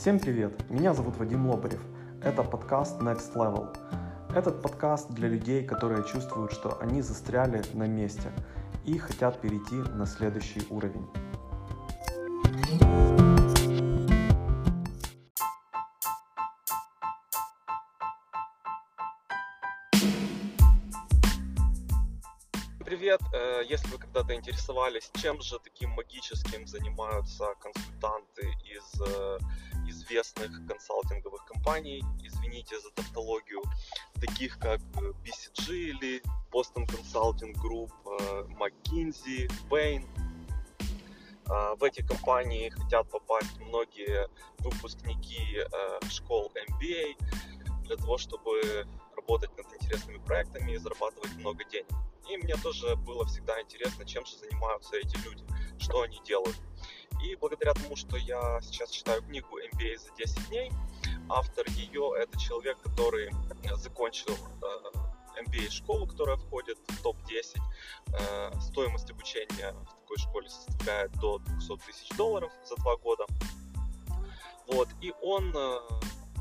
Всем привет! Меня зовут Вадим Лобарев. Это подкаст Next Level. Этот подкаст для людей, которые чувствуют, что они застряли на месте и хотят перейти на следующий уровень. Если вы когда-то интересовались, чем же таким магическим занимаются консультанты из э, известных консалтинговых компаний, извините за тавтологию, таких как э, BCG или Boston Consulting Group, э, McKinsey, Bain. В эти компании хотят попасть многие выпускники э, школ MBA для того, чтобы работать над интересными проектами и зарабатывать много денег. И мне тоже было всегда интересно, чем же занимаются эти люди, что они делают. И благодаря тому, что я сейчас читаю книгу MBA за 10 дней, автор ее это человек, который закончил э, MBA школу, которая входит в топ-10. Э, стоимость обучения в такой школе составляет до 200 тысяч долларов за два года. Вот, и он э,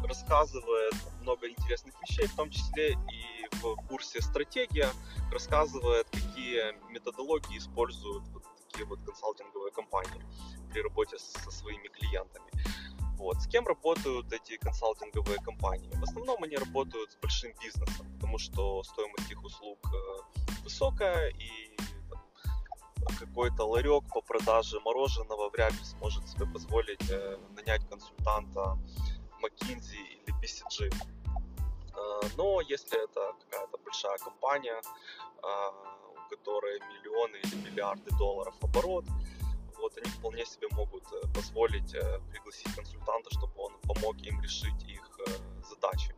рассказывает много интересных вещей, в том числе и в курсе «Стратегия» рассказывает, какие методологии используют вот такие вот консалтинговые компании при работе со своими клиентами. Вот. С кем работают эти консалтинговые компании? В основном они работают с большим бизнесом, потому что стоимость их услуг э, высокая, и какой-то ларек по продаже мороженого вряд ли сможет себе позволить э, нанять консультанта McKinsey или BCG. Но если это какая-то большая компания, э, у которой миллионы или миллиарды долларов оборот, вот они вполне себе могут э, позволить э, пригласить консультанта, чтобы он помог им решить их э, задачи.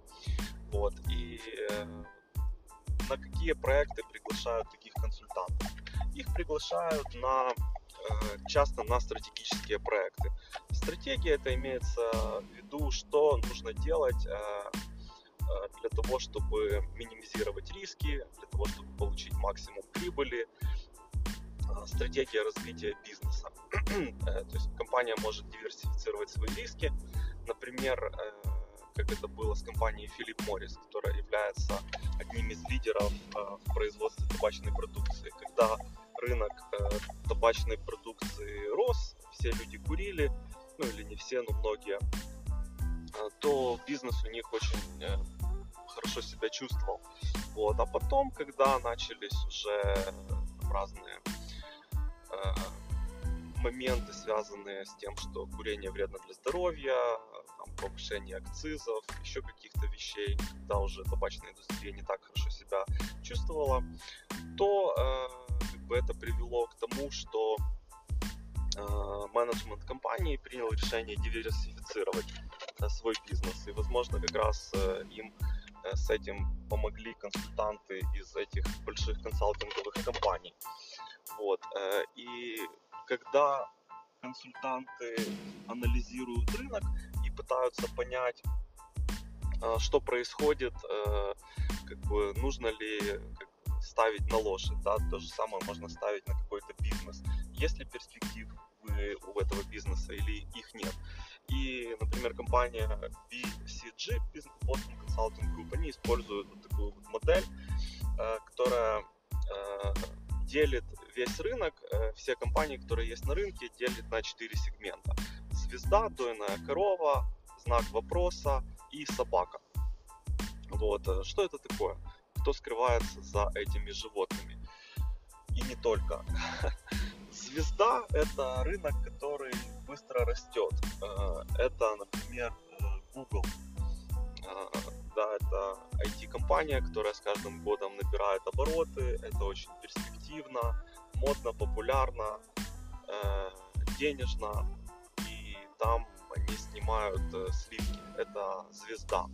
Вот. И на какие проекты приглашают таких консультантов? Их приглашают на часто на стратегические проекты. Стратегия это имеется в виду, что нужно делать для того, чтобы минимизировать риски, для того, чтобы получить максимум прибыли, э, стратегия развития бизнеса. Э, То есть компания может диверсифицировать свои риски. Например, э, как это было с компанией Philip Morris, которая является одним из лидеров э, в производстве табачной продукции. Когда рынок э, табачной продукции рос, все люди курили, ну или не все, но многие, э, то бизнес у них очень э, хорошо себя чувствовал. Вот. А потом, когда начались уже разные э, моменты, связанные с тем, что курение вредно для здоровья, там, повышение акцизов, еще каких-то вещей, когда уже табачная индустрия не так хорошо себя чувствовала, то э, как бы это привело к тому, что э, менеджмент компании принял решение диверсифицировать э, свой бизнес. И, возможно, как раз э, им э, с этим помогли консультанты из этих больших консалтинговых компаний. Вот. э, И когда консультанты анализируют рынок и пытаются понять, э, что происходит, э, как бы нужно ли ставить на лошадь, да, то же самое можно ставить на какой-то бизнес. Есть ли перспективы у этого бизнеса или их нет? И, например, компания BCG, Boston Consulting Group, они используют вот такую вот модель, э, которая э, делит весь рынок, э, все компании, которые есть на рынке, делит на четыре сегмента. Звезда, дойная корова, знак вопроса и собака. Вот. Что это такое? Кто скрывается за этими животными? И не только. Звезда – это рынок, который быстро растет. Э, Это, например, Google. Э, Да, это IT-компания, которая с каждым годом набирает обороты. Это очень перспективно, модно, популярно, э, денежно. И там они снимают сливки. Это звезда.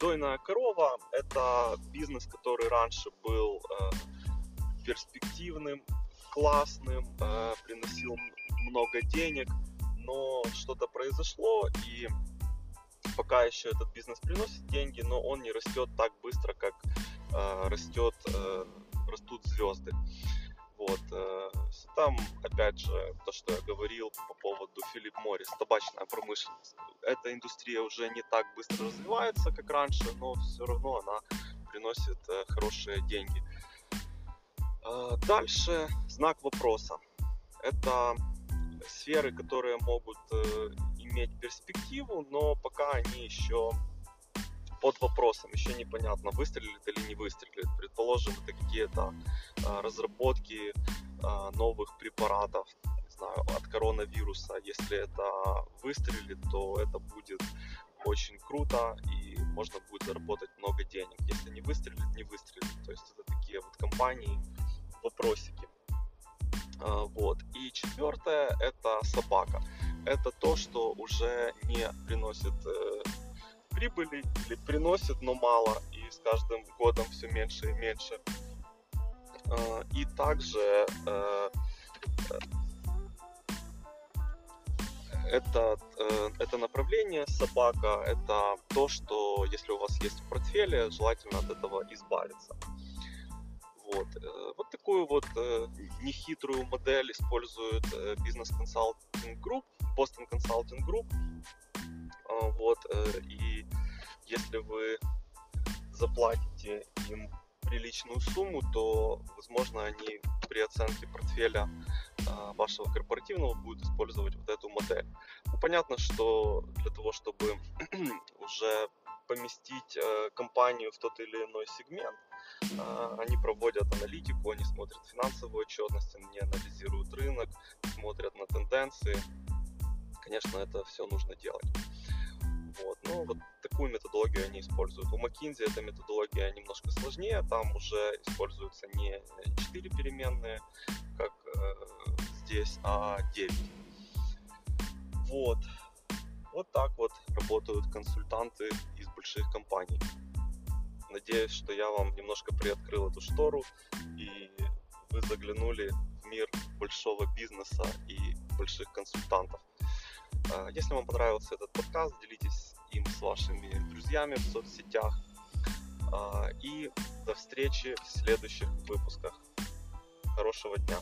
Дойная корова – это бизнес, который раньше был перспективным, классным, приносил много денег, но что-то произошло, и пока еще этот бизнес приносит деньги, но он не растет так быстро, как э, растет, э, растут звезды. Вот. Э, там, опять же, то, что я говорил по поводу Филипп Моррис, табачная промышленность. Эта индустрия уже не так быстро развивается, как раньше, но все равно она приносит э, хорошие деньги. А, дальше знак вопроса. Это сферы, которые могут э, иметь перспективу, но пока они еще под вопросом, еще непонятно, выстрелит или не выстрелит. Предположим, это какие-то а, разработки а, новых препаратов, не знаю, от коронавируса. Если это выстрелит, то это будет очень круто и можно будет заработать много денег. Если не выстрелит, не выстрелит. То есть это такие вот компании, вопросики. А, вот. И четвертое это собака. Это то, что уже не приносит э, прибыли или приносит, но мало, и с каждым годом все меньше и меньше. А, и также э, это, э, это направление собака, это то, что если у вас есть в портфеле, желательно от этого избавиться. Вот, э, вот такую вот нехитрую модель использует бизнес-консалтинг групп, Boston Consulting Group. А, вот, и если вы заплатите им приличную сумму, то, возможно, они при оценке портфеля э, вашего корпоративного будут использовать вот эту модель. Ну, понятно, что для того, чтобы уже поместить э, компанию в тот или иной сегмент, э, они проводят аналитику, они смотрят финансовую отчетность, они анализируют рынок, смотрят на тенденции. Конечно, это все нужно делать. Вот. Ну, вот такую методологию они используют. У McKinsey эта методология немножко сложнее, там уже используются не 4 переменные, как э, здесь, а 9. Вот. Вот так вот работают консультанты больших компаний. Надеюсь, что я вам немножко приоткрыл эту штору и вы заглянули в мир большого бизнеса и больших консультантов. А, если вам понравился этот подкаст, делитесь им с вашими друзьями в соцсетях. А, и до встречи в следующих выпусках. Хорошего дня.